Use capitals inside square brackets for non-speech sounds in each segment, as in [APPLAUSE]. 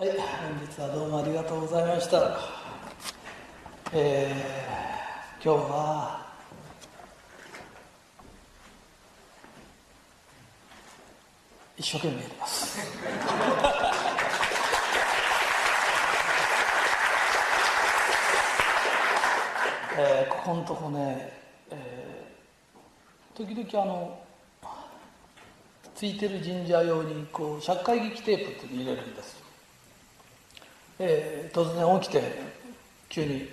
はい、本日はどうもありがとうございました。えー、今日は、一生懸命やります。えー、ここのとこね、えー、時々あの、ついてる神社用にこう社会劇テープっていうの入れるんですよ。えー、突然起きて急に、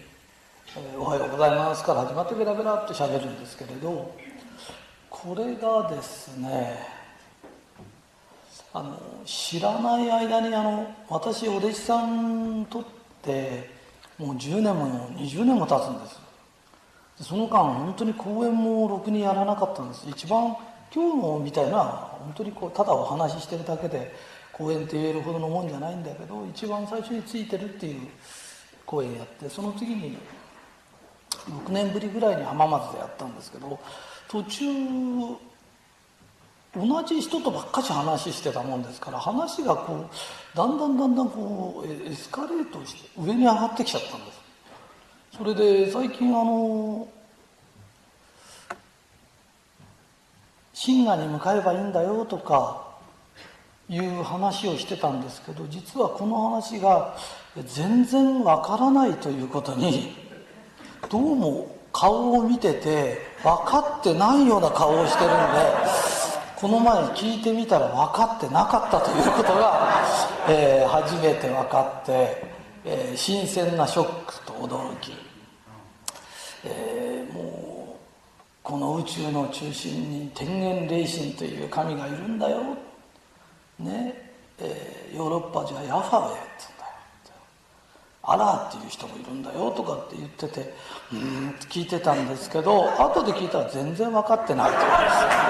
えー「おはようございます」から始まってベラベラっと喋るんですけれどこれがですねあの知らない間にあの私お弟子さんとってもう10年も20年も経つんです。その間本当に講演もろくにやらなかったんです。一番今日のみたいな本当にこうただお話ししてるだけで講演って言えるほどのもんじゃないんだけど一番最初についてるっていう講演やってその次に6年ぶりぐらいに浜松でやったんですけど途中同じ人とばっかし話してたもんですから話がこうだんだんだんだんこうエスカレートして上に上がってきちゃったんです。それで最近あの神河に向かえばいいんだよとかいう話をしてたんですけど実はこの話が全然わからないということにどうも顔を見てて分かってないような顔をしてるんでこの前聞いてみたら分かってなかったということが、えー、初めて分かって、えー、新鮮なショックと驚き、えー、もうこの宇宙の中心に天元霊神という神がいるんだよねえー、ヨーロッパじゃヤファウェって言うんだよ。アラーっていう人もいるんだよとかって言っててうん聞いてたんですけど後で聞いたら全然分かってないと、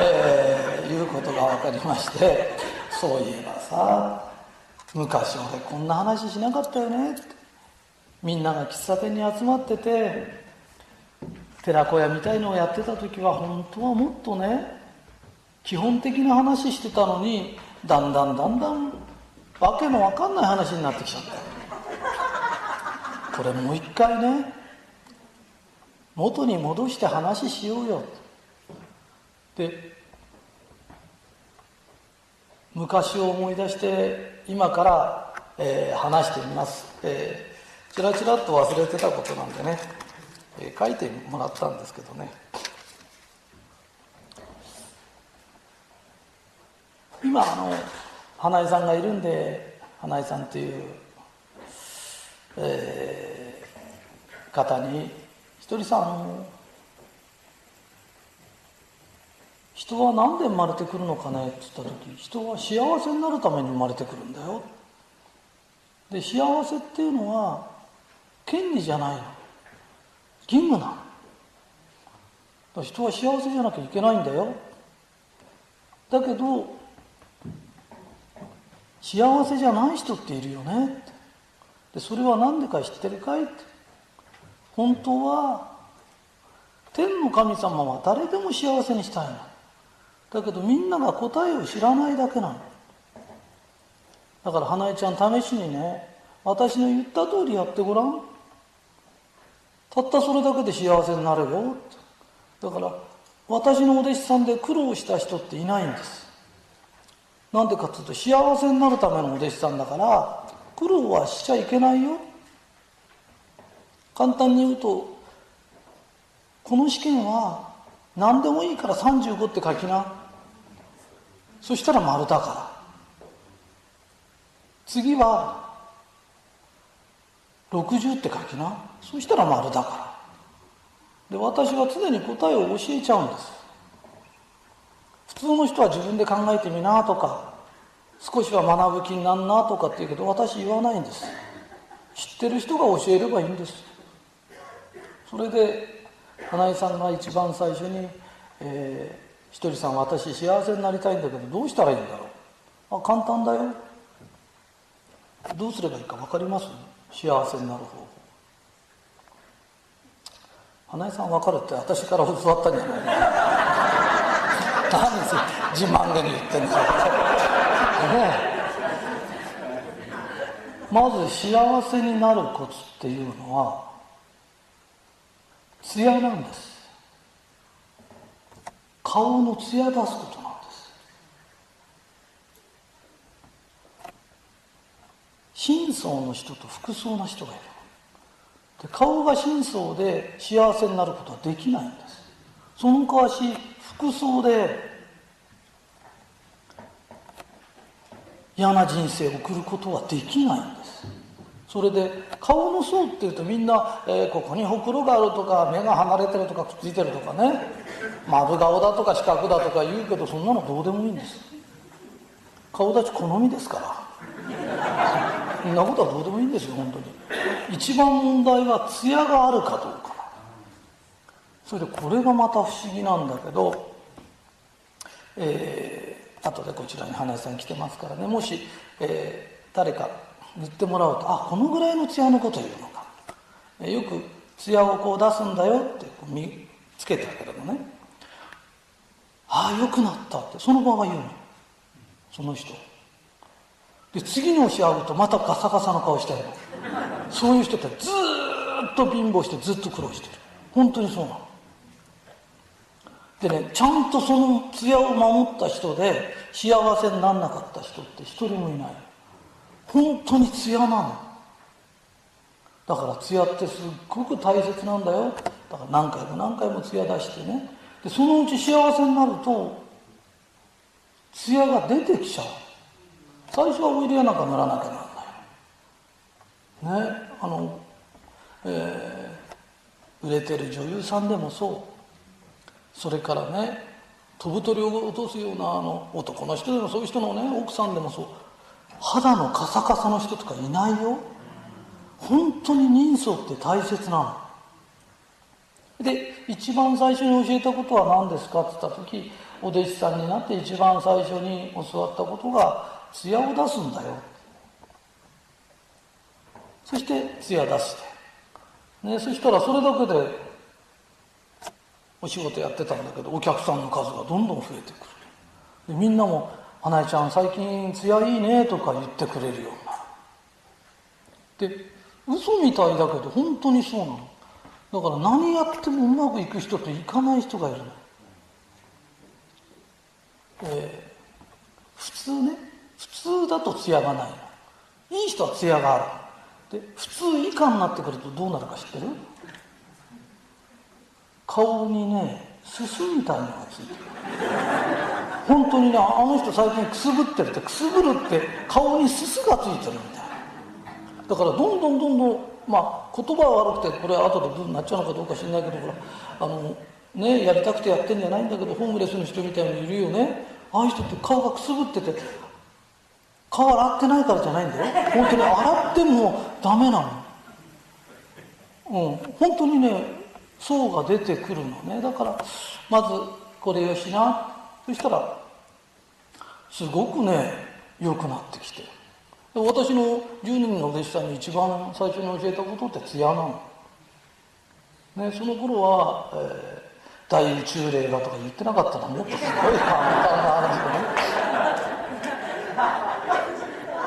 えー、いうことが分かりましてそういえばさ昔俺こんな話しなかったよねって。みんなが喫茶店に集まってて寺子屋みたいのをやってた時は本当はもっとね基本的な話してたのにだんだんだんだんわけのわかんない話になってきちゃった。これもう一回ね元に戻して話しようよ。で昔を思い出して今から、えー、話してみます、えー、ちらちらっと忘れてたことなんでね、えー、書いてもらったんですけどね。今あの花江さんがいるんで花江さんっていう、えー、方に「ひとりさん人は何で生まれてくるのかね?」って言った時人は幸せになるために生まれてくるんだよ。で幸せっていうのは権利じゃないの。義務なの。人は幸せじゃなきゃいけないんだよ。だけど幸せじゃない人っているよねでそれは何でか知ってるかいって。本当は天の神様は誰でも幸せにしたいの。だけどみんなが答えを知らないだけなの。だから花江ちゃん試しにね私の言った通りやってごらん。たったそれだけで幸せになるよだから私のお弟子さんで苦労した人っていないんです。なんでかっていうと幸せになるためのお弟子さんだから苦労はしちゃいけないよ。簡単に言うとこの試験は何でもいいから35って書きな。そしたら丸だから。次は60って書きな。そしたら丸だから。で私は常に答えを教えちゃうんです。普通の人は自分で考えてみなとか少しは学ぶ気になんなとかって言うけど私言わないんです。知ってる人が教えればいいんです。それで花井さんが一番最初に「えー、ひとりさん私幸せになりたいんだけどどうしたらいいんだろう」あ簡単だよ。どうすればいいか分かります？幸せになる方法。花井さん分かるって私から教わったんじゃない [LAUGHS] 何自慢げに言ってんの。ねまず幸せになるコツっていうのは艶なんです。顔の艶出すことなんです。真相の人と服装な人がいる。で顔が真相で幸せになることはできないんです。その代わし服装で嫌な人生を送ることはできないんです。それで顔の層っていうとみんな、えー、ここにほくろがあるとか目が離れてるとかくっついてるとかね。丸顔だとか四角だとか言うけどそんなのどうでもいいんです。顔立ち好みですから。そんなことはどうでもいいんですよ本当に。一番問題は艶があるかどうか。それでこれがまた不思議なんだけどえー後でこちらに花屋さん来てますからね。もし、えー、誰か塗ってもらうとあこのぐらいの艶のこと言うのか、えー、よく艶をこう出すんだよってこう見つけてあげるのね。ああよくなったって。その場は言うの。その人。で次の日会うとまたガサガサの顔してるの。そういう人ってずっと貧乏してずっと苦労してる。本当にそうなの。でねちゃんとその艶を守った人で幸せにならなかった人って一人もいない。本当に艶なの。だから艶ってすっごく大切なんだよ。だから何回も何回も艶出してね。でそのうち幸せになると艶が出てきちゃう。最初はオイルやなんか塗らなきゃならない。ねあの、えー、売れてる女優さんでもそう。それからね飛ぶ鳥を落とすようなあの男の人でもそういう人のね奥さんでもそう。肌のカサカサの人とかいないよ。本当に人相って大切なの。で一番最初に教えたことは何ですかって言った時お弟子さんになって一番最初に教わったことが艶を出すんだよ。そして艶出して、ね、そしたらそれだけでお仕事やってたんだけどお客さんの数がどんどん増えてくる。でみんなも「花江ちゃん最近艶いいね」とか言ってくれるようになる。で嘘みたいだけど本当にそうなの。だから何やってもうまくいく人といかない人がいるの。えー、普通ね。普通だと艶がないの。いい人は艶がある。で普通以下になってくるとどうなるか知ってる？顔にねすすみたいのがついてる。本当にねあの人最近くすぶってるってくすぶるって顔にすすがついてるみたいな。だからどんどんどんどんまあ言葉は悪くてこれは後でブーになっちゃうのかどうか知んないけどほらあのねやりたくてやってんじゃないんだけどホームレスの人みたいにいるよね。ああいう人って顔がくすぶってて顔洗ってないからじゃないんだよ。本当に洗ってもダメなの。うん。本当にね層が出てくるのね。だからまずこれよしな。そしたらすごくね良くなってきて。私の10人の弟子さんに一番最初に教えたことって艶なの、ね、その頃は、えー、大宇宙霊がとか言ってなかったらもっとすごい簡単な話でね。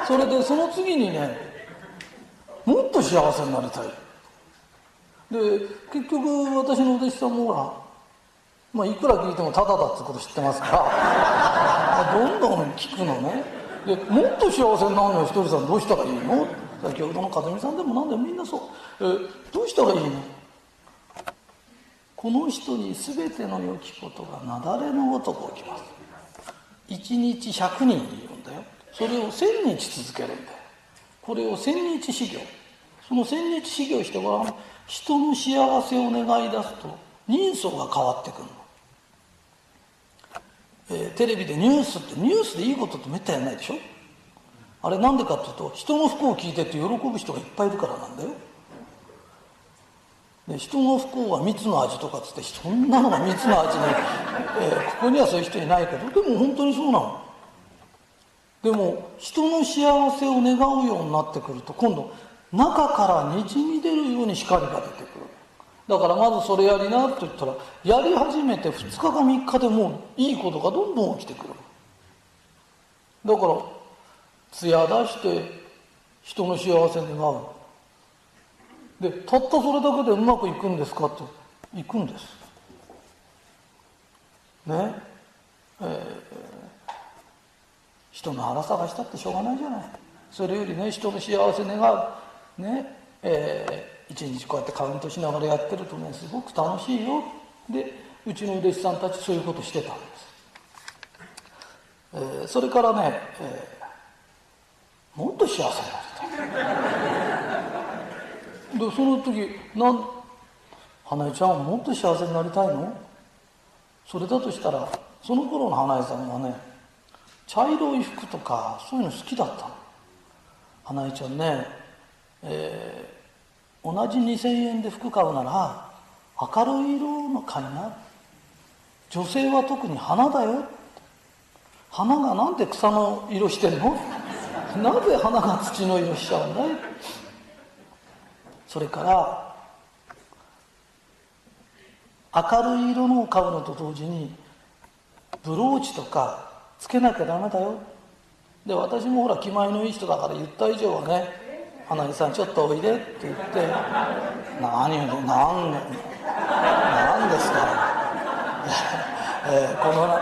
それでその次にねもっと幸せになりたい。で結局私のお弟子さんもほらまあ、いくら聞いてもタダだってこと知ってますからどんどん聞くのね。でもっと幸せになるのよひとりさんどうしたらいいの？先ほどの和美さんでも何でもみんなそう。えどうしたらいいの？この人に全ての良きことが雪崩のごとく起きます。1日100人いるんだよ。それを1000日続けるんだよ。これを1000日修行その1000日修行してごらん。人の幸せを願い出すと人相が変わってくるの、えー、テレビでニュースってニュースでいいことってめったやないでしょ？あれなんでかっていうと人の不幸を聞いてって喜ぶ人がいっぱいいるからなんだよ。で人の不幸は蜜の味とかっつってそんなのが蜜の味に、えー、ここにはそういう人いないけどでも本当にそうなの。でも人の幸せを願うようになってくると今度中からにじみ出るに光が出てくる。だからまずそれやりなと言ったらやり始めて2日か3日でもういいことがどんどん起きてくる。だから艶出して人の幸せ願う。でたったそれだけでうまくいくんですかっていくんです。ね。えー、人の腹探したってしょうがないじゃない。それよりね人の幸せ願う。ね。えー、一日こうやってカウントしながらやってるとねすごく楽しいよ。でうちの弟子さんたちそういうことしてたんです、えー、それからね、えー、もっと幸せになりたい。でその時なん花江ちゃんはもっと幸せになりたいの？それだとしたらその頃の花江さんはね茶色い服とかそういうの好きだったの。花江ちゃんね、えー、同じ2000円で服買うなら明るい色の買いな。女性は特に花だよ。花がなんで草の色してんの？[LAUGHS] なぜ花が土の色しちゃうんだい？それから明るい色のを買うのと同時にブローチとかつけなきゃダメだよ。で私もほら気前のいい人だから言った以上はね「花井さんちょっとおいで」って言って「何言うの何何ですか」[LAUGHS] えー、この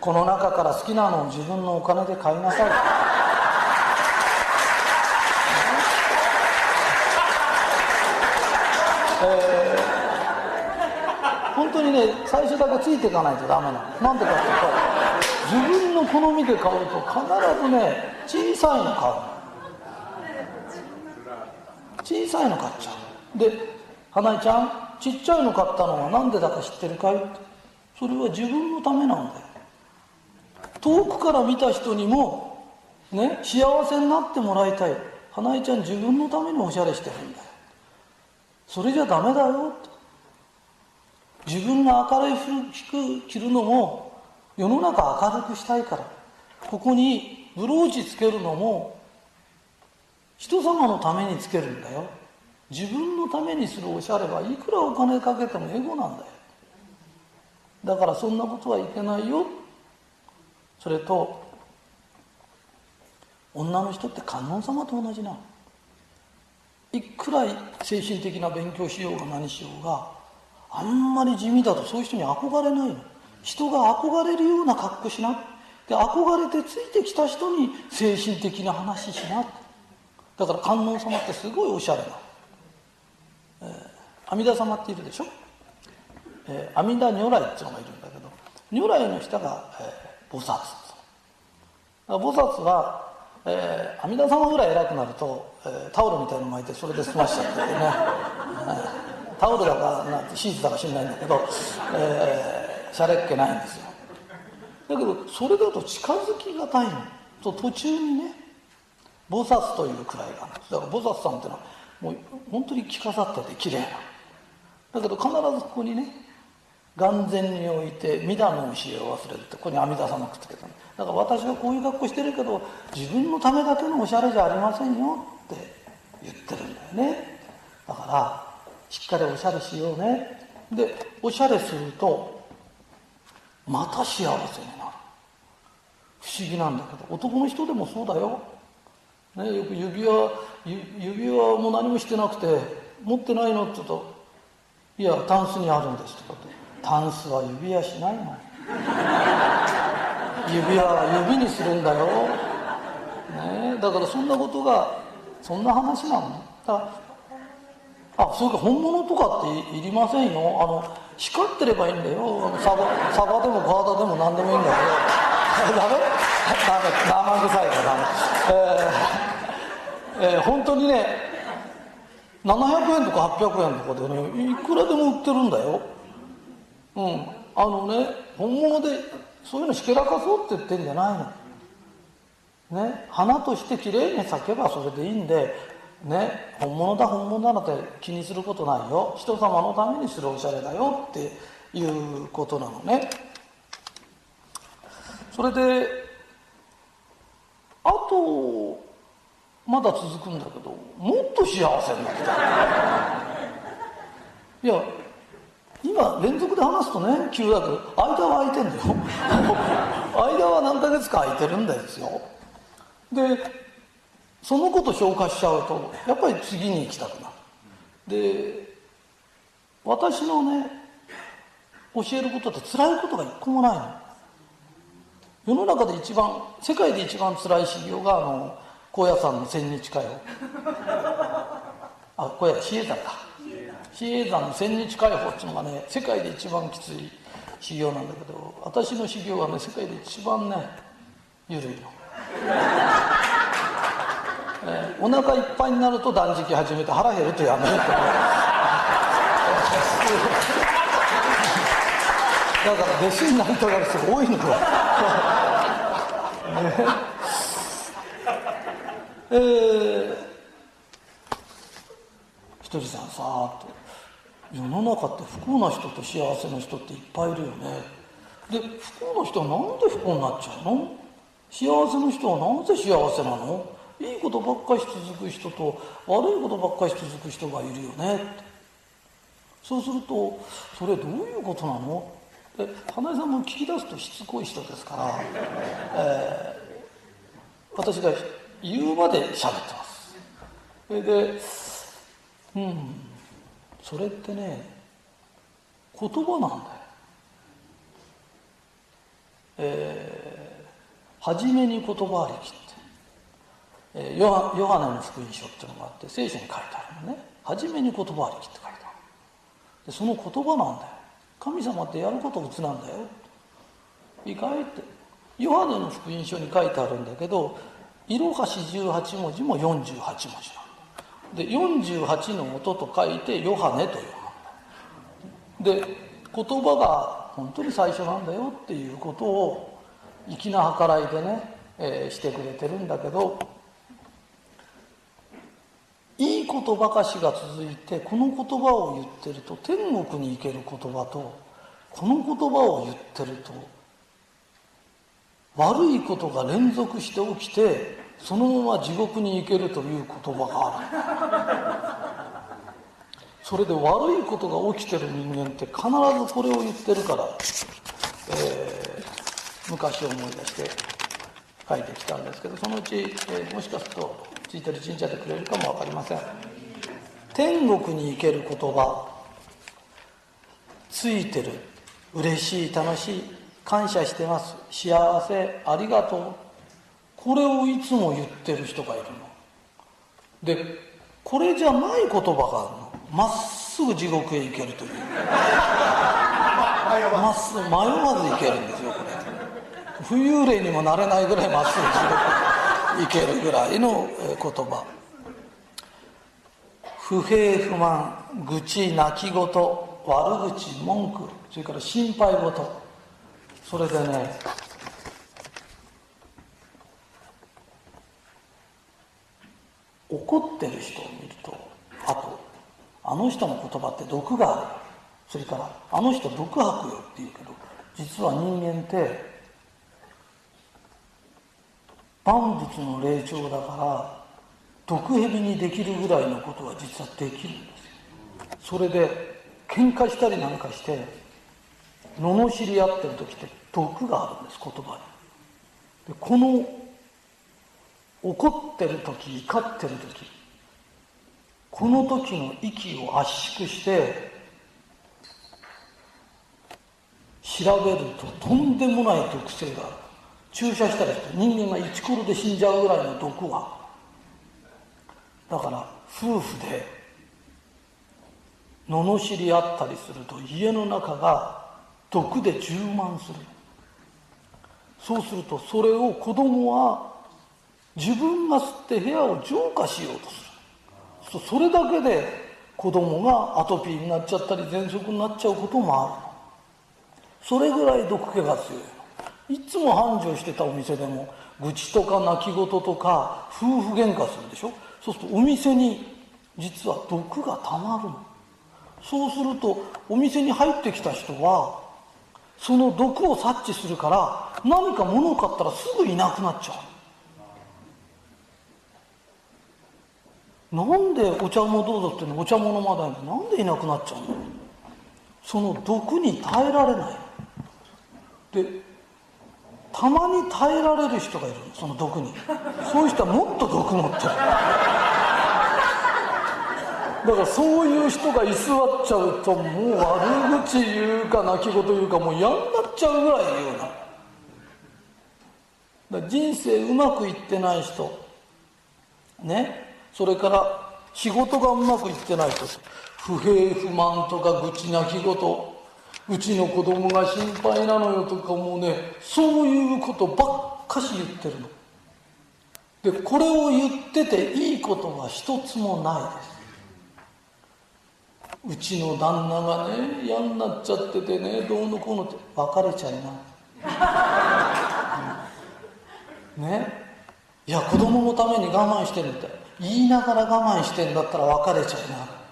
この中から好きなのを自分のお金で買いなさい。えー、本当にね最初だけついていかないとダメなの。なんでかっていうと自分の好みで買うと必ずね小さいの買うの。小さいの買っちゃう。で花江ちゃんちっちゃいの買ったのは何でだか知ってるかい？それは自分のためなんだよ。遠くから見た人にもね幸せになってもらいたい。花江ちゃん自分のためにおしゃれしてるんだよ。それじゃダメだよ自分が明るい服着るのも世の中明るくしたいから。ここにブローチつけるのも人様のためにつけるんだよ。自分のためにするおしゃれはいくらお金かけてもエゴなんだよ。だからそんなことはいけないよ。それと女の人って観音様と同じないくら精神的な勉強しようが何しようがあんまり地味だとそういう人に憧れないの。人が憧れるような格好しな。で憧れてついてきた人に精神的な話しな。だから観音様ってすごいおしゃれな、えー、阿弥陀様っているでしょ？えー、阿弥陀如来っていうのがいるんだけど如来の下が、えー、菩薩菩薩は、えー、阿弥陀様ぐらい偉くなると、えー、タオルみたいの巻いてそれで済ましちゃってね、[LAUGHS] タオルだかなんてシーツだか知んないんだけど、えー、しゃれっ気ないんですよ。だけどそれだと近づきがたいの。と途中にね菩薩というくらいがあるんです。だから菩薩さんっていうのはもう本当に着飾ってて綺麗な。だけど必ずここにね眼前に置いて弥陀の教えを忘れるってここに阿弥陀様くっつけただから私はこういう格好してるけど自分のためだけのおしゃれじゃありませんよって言ってるんだよね。だからしっかりおしゃれしようね。でおしゃれするとまた幸せになる。不思議なんだけど男の人でもそうだよ、ね、よく指輪指輪も何もしてなくて持ってないのって言うと「いやタンスにあるんです」とかってタンスは指輪しないの。[LAUGHS] 指輪は指にするんだよ、ね、だからそんなことがそんな話なの？だあそうか本物とかっていりませんよ。あの光ってればいいんだよ。サバサバでもガーダでも何でもいいんだよけどダメダメ生臭い。からダメえー、えー、本当にね700円とか800円とかでねいくらでも売ってるんだよ。うん。あのね本物でそういうのひけらかそうって言ってんじゃないの。ね。花としてきれいに咲けばそれでいいんでね。本物だ本物だなんて気にすることないよ。人様のためにするおしゃれだよっていうことなのね。それであとまだ続くんだけどもっと幸せになりたい。や今連続で話すとね急だけど間は空いてんだよ。間は何ヶ月か空いてるんですよ。でそのこと消化しちゃうとやっぱり次に行きたくなる。で私のね教えることって辛いことが一個もないの。世の中で一番世界で一番辛い修行があの高野山の千日会を。あこれ比叡山だ。比叡山の千日解放っていうのがね世界で一番きつい修行なんだけど私の修行はね世界で一番ね緩いの、えー、お腹いっぱいになると断食始めて腹減るとやめると。だから弟子になりたがる人が多いのよ、ね [LAUGHS] えー、ひとりさんさーっと。世の中って不幸な人と幸せな人っていっぱいいるよね。で不幸な人はなんで不幸になっちゃうの？幸せの人はなぜ幸せなの？いいことばっかりし続く人と悪いことばっかりし続く人がいるよねそうするとそれどういうことなの？で花江さんも聞き出すとしつこい人ですから、えー、私が言うまで喋ってます。それでうんそれってね言葉なんだよ。えー、初めに言葉ありきって、えー、ヨハヨハネの福音書っていうのがあって聖書に書いてあるのね。初めに言葉ありきって書いてある。でその言葉なんだよ。神様ってやることうつなんだよ。意外って。ヨハネの福音書に書いてあるんだけど色は四十八文字も四十八文字なんで48の音と書いてヨハネと読むんだ。で言葉が本当に最初なんだよっていうことを粋な計らいでね、えー、してくれてるんだけどいいことばかしが続いてこの言葉を言ってると天国に行ける言葉とこの言葉を言ってると悪いことが連続して起きてそのまま地獄に行けるという言葉がある。[LAUGHS] それで悪いことが起きてる人間って必ずこれを言ってるから、えー、昔思い出して書いてきたんですけどそのうち、えー、もしかするとついてる神社でくれるかも分かりません。天国に行ける言葉ついてる。嬉しい楽しい。感謝してます。幸せありがとう。これをいつも言ってる人がいるの。でこれじゃない言葉があるの。まっすぐ地獄へ行けるという。まっすぐ迷わず行けるんですよこれ。浮遊霊にもなれないぐらいまっすぐ地獄へ行けるぐらいの言葉。不平不満愚痴泣き言悪口文句それから心配事。それでね怒ってる人を見るとあとあの人の言葉って毒がある。それからあの人毒吐くよって言うけど実は人間って万物の霊長だから毒蛇にできるぐらいのことは実はできるんですそれで喧嘩したりなんかして罵り合ってる時って毒があるんです言葉に。でこの怒ってる時怒ってる時この時の息を圧縮して調べるととんでもない毒性がある。注射したりして人間がイチコロで死んじゃうぐらいの毒はだから夫婦で罵り合ったりすると家の中が毒で充満する。そうするとそれを子供は自分が吸って部屋を浄化しようとする。それだけで子供がアトピーになっちゃったり喘息になっちゃうこともある。それぐらい毒気が強い。いつも繁盛してたお店でも愚痴とか泣き言とか夫婦喧嘩するでしょ？そうするとお店に実は毒がたまるの。そうするとお店に入ってきた人はその毒を察知するから何か物を買ったらすぐいなくなっちゃうなんでお茶もどうぞっての？お茶も飲まないのなんでいなくなっちゃうの？その毒に耐えられない。でたまに耐えられる人がいるその毒に。そういう人はもっと毒持ってる。だからそういう人が居座っちゃうともう悪口言うか泣き言言うかもう嫌になっちゃうぐらい言うなだ人生うまくいってない人。ね。それから仕事がうまくいってない人。不平不満とか愚痴泣き言。うちの子供が心配なのよとかもうねそういうことばっかし言ってるの。でこれを言ってていいことは一つもないです。うちの旦那がね嫌になっちゃっててねどうのこうのって別れちゃいな、うん、ね。いや子供のために我慢してるって。言いながら我慢してんだったら別れちゃいな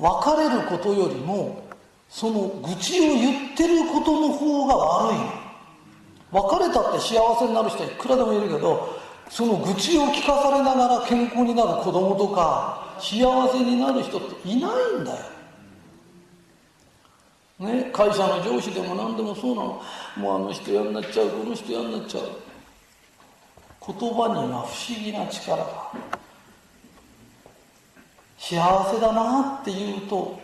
別れることよりもその愚痴を言ってることの方が悪い。別れたって幸せになる人はいくらでもいるけどその愚痴を聞かされながら健康になる子供とか幸せになる人っていないんだよ。ね、会社の上司でも何でもそうなの。もうあの人嫌になっちゃうこの人嫌になっちゃう。言葉には不思議な力が幸せだなって言うと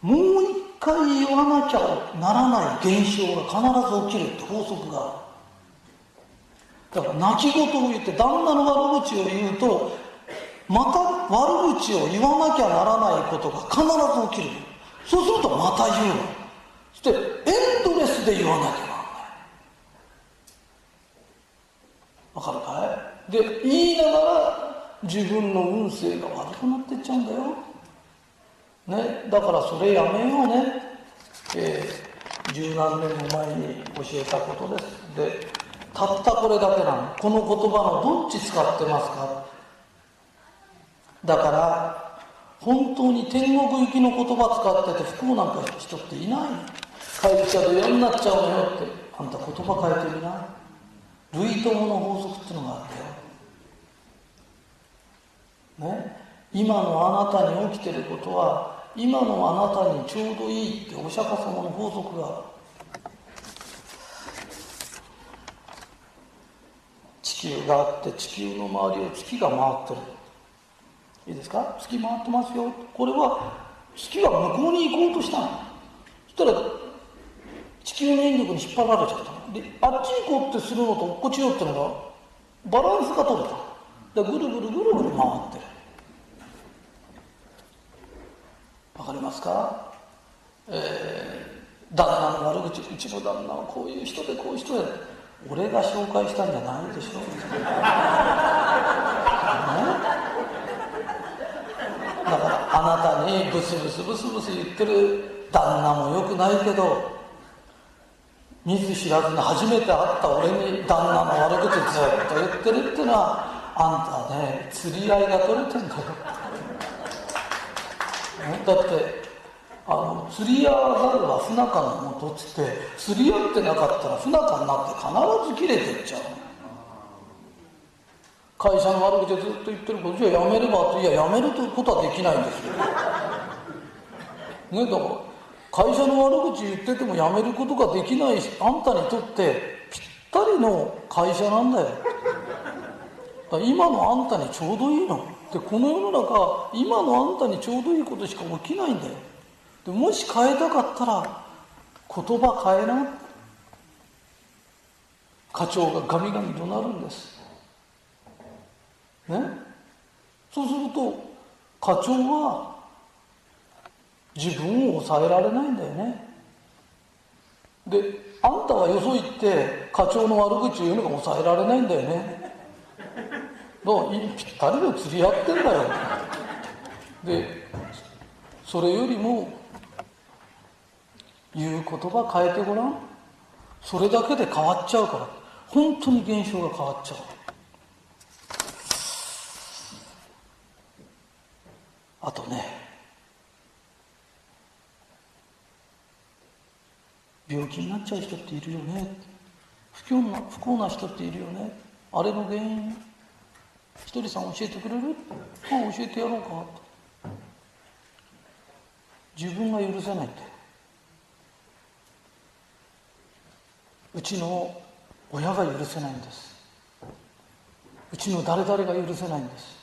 もう一回言わなきゃならない現象が必ず起きるって法則がある。だから泣き言を言って旦那の悪口を言うとまた悪口を言わなきゃならないことが必ず起きる。そうするとまた言うの。そしてエンドレスで言わなきゃならない。わかるかい？で言いながら自分の運勢が悪くなってっちゃうんだよ、ね、だからそれやめようね、えー、十何年も前に教えたことです。でたったこれだけなの。この言葉のどっち使ってますか？だから本当に天国行きの言葉使ってて不幸なんか人っていない。会社で嫌になっちゃうのよってあんた言葉変えてみな。類友の法則っていうのがあってね、今のあなたに起きてることは今のあなたにちょうどいいってお釈迦様の法則がある。地球があって地球の周りを月が回ってる。いいですか？月回ってますよ。これは月が向こうに行こうとしたの。そしたら地球の引力に引っ張られちゃったであっち行こうってするのと落っこちようってのがバランスが取れたぐるぐるぐるぐる回ってる。わかりますか、えー、旦那の悪口うちの旦那はこういう人でこういう人で。俺が紹介したんじゃないでしょ、[LAUGHS] ね、だからあなたにブスブスブスブス言ってる旦那もよくないけど見ず知らずに初めて会った俺に旦那の悪口ずっと言ってるっていうのはあんたね釣り合いが取れてんだよだってあの釣り合わざるは不仲のもとっつって釣り合ってなかったら不仲になって必ず切れてっちゃう会社の悪口でずっと言ってることじゃあやめればっていややめるということはできないんですよねだから会社の悪口言っててもやめることができないあんたにとってぴったりの会社なんだよ。今のあんたにちょうどいいの？でこの世の中今のあんたにちょうどいいことしか起きないんだよ。でもし変えたかったら言葉変えな。課長がガミガミ怒鳴るんです。ね？そうすると課長は自分を抑えられないんだよね。であんたはよそ行って課長の悪口を言うのが抑えられないんだよね。のぴったりの釣り合ってんだよ。でそれよりも言う言葉変えてごらん。それだけで変わっちゃうから。本当に現象が変わっちゃう。あとね病気になっちゃう人っているよね。不幸な不幸な人っているよね。あれの原因。ひとりさん教えてくれる？あ教えてやろうかと自分が許せないって。うちの親が許せないんです。うちの誰々が許せないんです。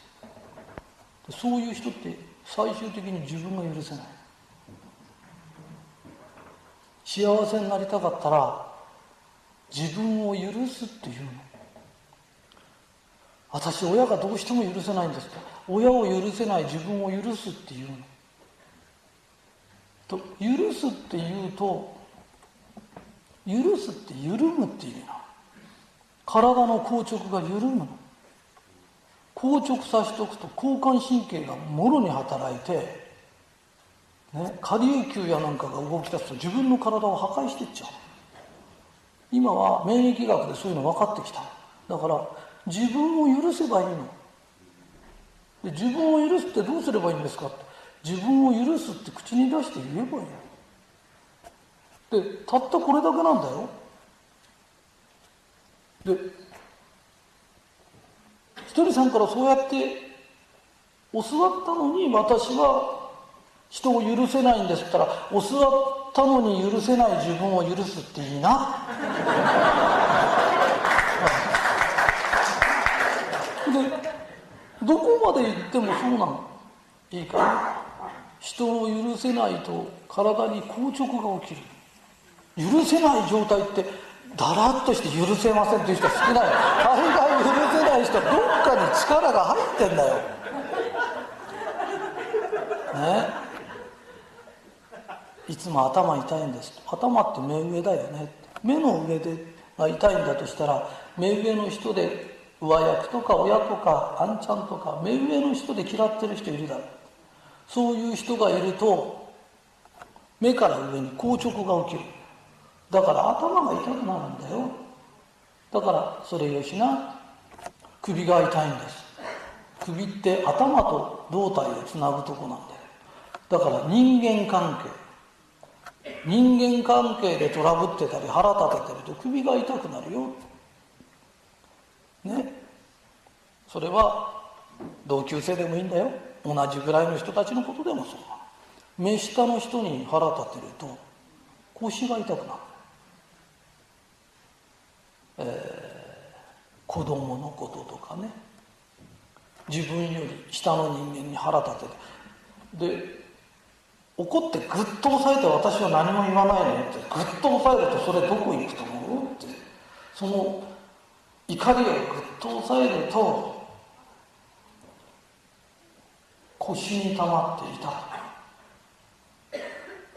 そういう人って最終的に自分が許せない。幸せになりたかったら自分を許すっていうの。私親がどうしても許せないんですと親を許せない自分を許すっていうの。と許すっていうと許すって緩むっていう意味な体の硬直が緩むの。硬直させておくと交感神経がもろに働いて、ね、下流球やなんかが動き出すと自分の体を破壊していっちゃう。今は免疫学でそういうの分かってきた。だから自分を許せばいいの。で自分を許すってどうすればいいんですか？って自分を許すって口に出して言えばいいの。でたったこれだけなんだよ。でひとりさんからそうやって教わったのに私は人を許せないんですったら教わったのに許せない自分を許すっていいなでどこまで行ってもそうなのいいか人を許せないと体に硬直が起きる。許せない状態ってだらっとして許せませんっていう人は少ない。大概許せない人はどっかに力が入ってんだよ。ね？いつも頭痛いんです。頭って目上だよね目の上でが痛いんだとしたら目上の人で上役とか親とかあんちゃんとか目上の人で嫌ってる人いるだろう。そういう人がいると目から上に硬直が起きる。だから頭が痛くなるんだよ。だからそれよしな首が痛いんです。首って頭と胴体をつなぐとこなんだよ。だから人間関係。人間関係でトラブってたり腹立ててると首が痛くなるよ。ね。それは同級生でもいいんだよ。同じぐらいの人たちのことでもそう。目下の人に腹立てると腰が痛くなる、えー、子供のこととかね。自分より下の人間に腹立てて。で怒ってぐっと押さえて私は何も言わないのって。ぐっと押さえるとそれどこ行くと思うって。その怒りをぐっと抑えると腰に溜まっていた。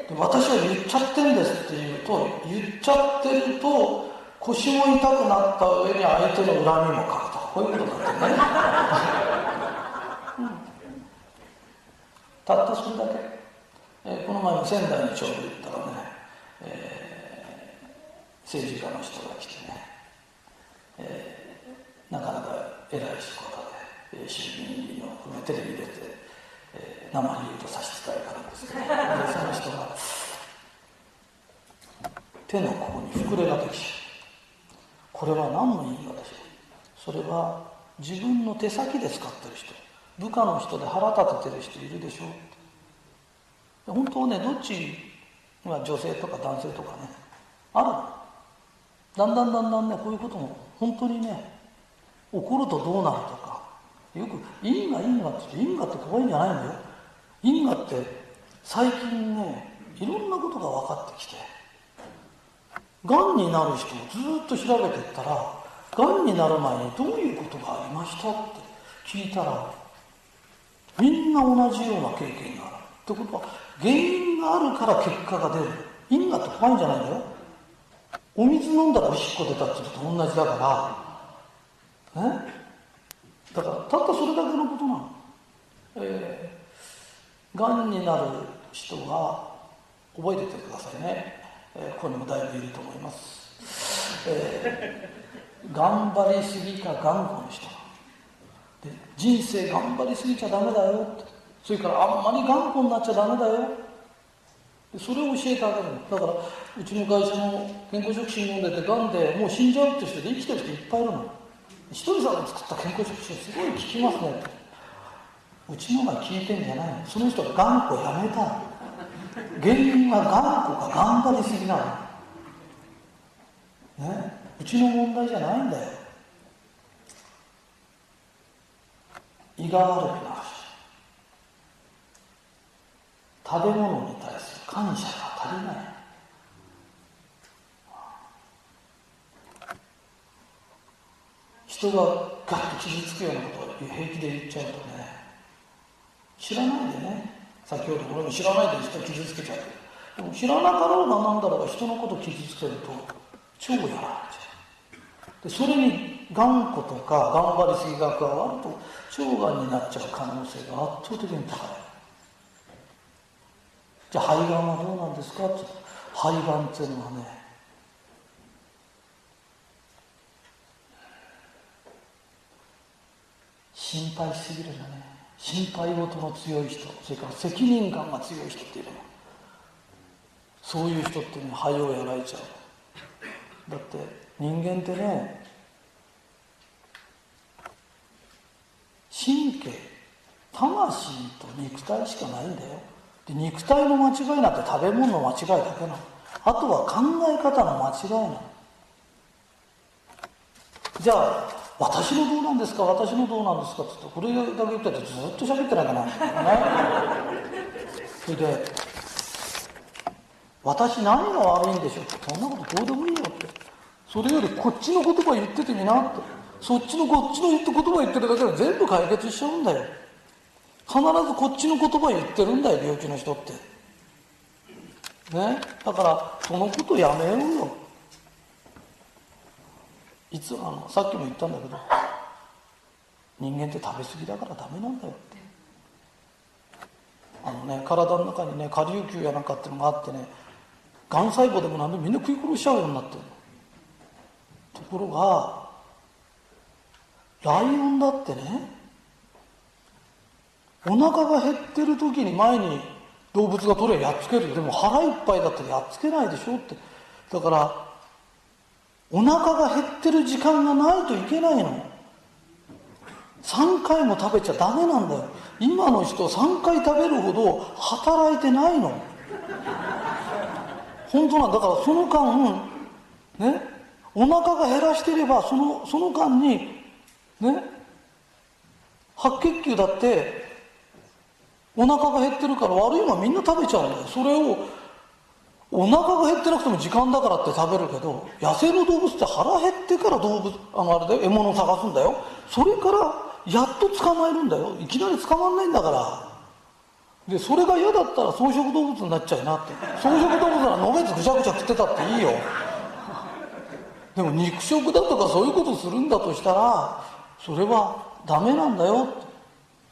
で私は言っちゃってんですって言うと言っちゃってると腰も痛くなった上に相手の恨みもかくとこういうことだってね、うん、たったそれだけ、えー、この前も仙台にちょうど行ったらね、えー、政治家の人が来てねえー、なかなか偉い仕事で、えー、衆議院議員をテレビ出て、えー、生に言うと差し支えがあるんですけどその人が手のここに膨れができちゃうこれは何の意味かでしょう。それは自分の手先で使ってる人部下の人で腹立ててる人いるでしょう。本当はねどっちまあ、女性とか男性とかね。あるだんだんだんだんねこういうことも本当にね怒るとどうなるとかよく因果因果って言って因果って怖いんじゃないんだよ。因果って最近ねいろんなことが分かってきてがんになる人をずっと調べてったらがんになる前にどういうことがありましたって聞いたらみんな同じような経験がある。ってことは原因があるから結果が出る。因果って怖いんじゃないんだよ。お水飲んだらおしっこ出たっていうのと同じだから。ねだからたったそれだけのことなの。えー、がんになる人は覚えててくださいね、えー、ここにもだいぶいると思います、えー、頑張りすぎか頑固の人。で人生頑張りすぎちゃダメだよそれからあんまり頑固になっちゃダメだよ。それを教えてあげる。だからうちの会社の健康食品飲んでてがんでもう死んじゃうって人で生きてる人いっぱいいるの。一人さんが作った健康食品すごい効きますねうちのが効いてんじゃないの。その人が頑固やめたの。原因は頑固か頑張りすぎなの。ね？うちの問題じゃないんだよ。胃が悪くなる食べ物に対する感謝が足りない。人がガッと傷つくようなことを平気で言っちゃうとね。知らないでね。先ほど俺も知らないで人を傷つけちゃうでも知らなかろうが何だろうが人のことを傷つけると超やられちゃう。でそれに頑固とか頑張りすぎが加わると腸がんになっちゃう可能性が圧倒的に高い。じゃあ肺がんはどうなんですか？って肺がんっていうのはね心配しすぎるんだね心配事の強い人それから責任感が強い人っていうの。はそういう人っていうのは肺をやられちゃう。だって人間ってね神経魂と肉体しかないんだよ。で肉体の間違いなんて食べ物の間違いだけなの。あとは考え方の間違いなの。じゃあ私のどうなんですか？私のどうなんですか？って言ってこれだけ言っててずっと喋ってないかな。ね。それで私何が悪いんでしょうってそんなことどうでもいいよって。それよりこっちの言葉言っててみなって。そっちのこっちの言って言葉言ってるだけで全部解決しちゃうんだよ。必ずこっちの言葉言ってるんだよ病気の人って。ね？だからそのことやめようよ。いつあのさっきも言ったんだけど人間って食べ過ぎだからダメなんだよって。あのね体の中にね下流球やなんかっていうのがあってねがん細胞でも何でもみんな食い殺しちゃうようになってるところがライオンだってねお腹が減ってる時に前に動物が取れやっつける。でも腹いっぱいだったらやっつけないでしょって。だからお腹が減ってる時間がないといけないの。3回も食べちゃダメなんだよ。今の人3回食べるほど働いてないの。本当なんだからその間ねお腹が減らしてればそのその間にね白血球だってお腹が減ってるから悪いものみんな食べちゃうんだよ。それをお腹が減ってなくても時間だからって食べるけど野生の動物って腹減ってから動物あのあれだよ獲物を探すんだよ。それからやっと捕まえるんだよ。いきなり捕まんないんだから。でそれが嫌だったら草食動物になっちゃいなって。草食動物ならのべつぐちゃぐちゃ食ってたっていいよ。でも肉食だとかそういうことするんだとしたらそれはダメなんだよ。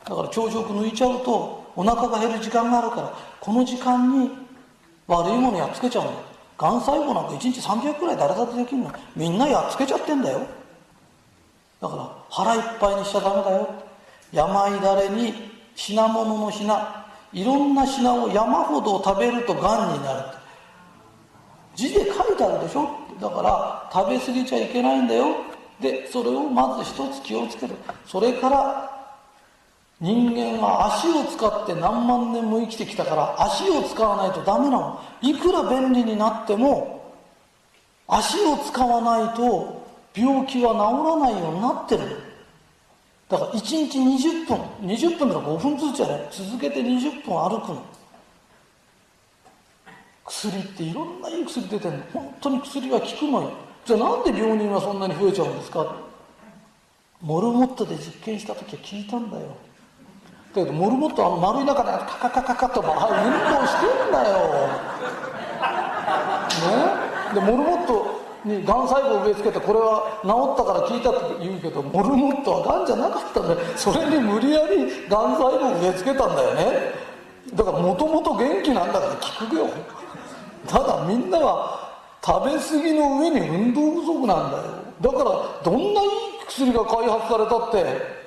だから朝食抜いちゃうとお腹が減る時間があるからこの時間に悪いものやっつけちゃうの。がん細胞なんか1日300くらい誰だってできるの。みんなやっつけちゃってんだよ。だから腹いっぱいにしちゃダメだよ。病だれに品物の品いろんな品を山ほど食べるとがんになる字で書いてあるでしょ。だから食べ過ぎちゃいけないんだよ。でそれをまず一つ気をつける。それから人間は足を使って何万年も生きてきたから足を使わないとダメなの。いくら便利になっても足を使わないと病気は治らないようになってるだから1日20分20分とか5分ずつじゃない続けて20分歩くの。薬っていろんないい薬出てるの。本当に薬は効くのよ。じゃあなんで病人はそんなに増えちゃうんですか？モルモットで実験した時は聞いたんだよ。けどモルモットあの丸い中でカカカカカと運動してんだよ。ね？でモルモットにがん細胞を植え付けてこれは治ったから聞いたって言うけどモルモットはがんじゃなかったんだよ。それに無理やりがん細胞を植え付けたんだよね。だからもともと元気なんだから聞くよ。ただみんなは食べ過ぎの上に運動不足なんだよ。だからどんないい薬が開発されたって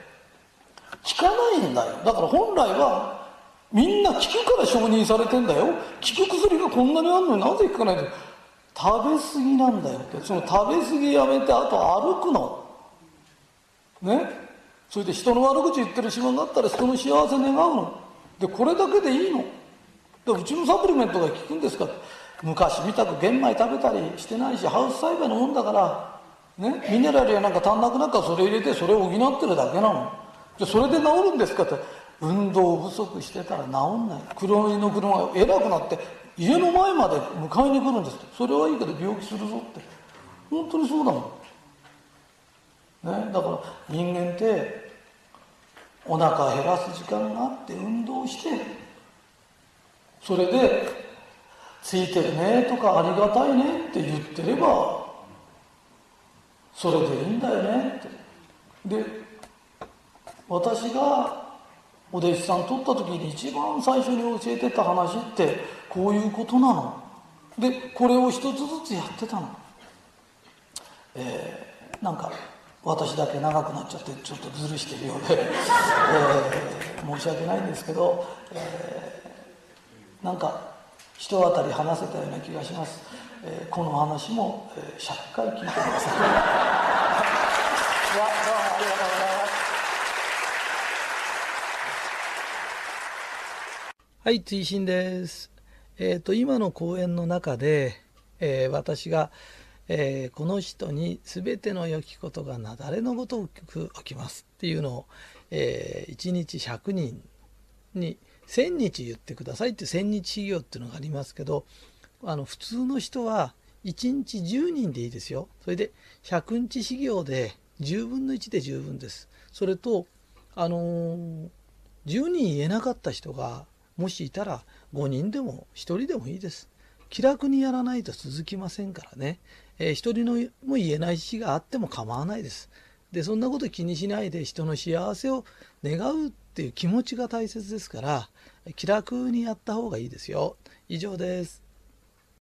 効かないんだよ。だから本来はみんな効くから承認されてんだよ。効く薬がこんなにあるのになぜ効かないんだよ食べ過ぎなんだよって。その食べ過ぎやめてあと歩くの。ね？それで人の悪口言ってる暇があったら人の幸せ願うの。でこれだけでいいの。でうちのサプリメントが効くんですか？昔みたく玄米食べたりしてないしハウス栽培のもんだからね？ミネラルやなんか足んなくなったらそれ入れてそれを補ってるだけなの。じゃそれで治るんですかって。運動不足してたら治んない。黒いの車が偉くなって家の前まで迎えに来るんですって。それはいいけど病気するぞって。本当にそうだもん。ね、だから人間ってお腹減らす時間があって運動してそれで「ついてるね」とか「ありがたいね」って言ってればそれでいいんだよねって。で私がお弟子さん取った時に一番最初に教えてた話ってこういうことなの？でこれを一つずつやってたの。えー、なんか私だけ長くなっちゃってちょっとずるしてるようで、えー、申し訳ないんですけど、えー、なんか人当たり話せたような気がします、えー、この話も、えー、100回聞いてください [LAUGHS] どうもありがとうございますはい追伸です。えっ、ー、と今の講演の中で、えー、私が「えー、この人に全ての良きことがなだれのごとく起きます。っていうのを、え、1日100人に1000日言ってください。って1000日修行っていうのがありますけどあの普通の人は1日10人でいいですよ。それで100日修行で10分の1で十分です。それとあの、10人言えなかった人がもしいたら5人でも1人でもいいです気楽にやらないと続きませんからねえー、一人のも言えない死があっても構わないです。でそんなこと気にしないで人の幸せを願うっていう気持ちが大切ですから気楽にやった方がいいですよ。以上です。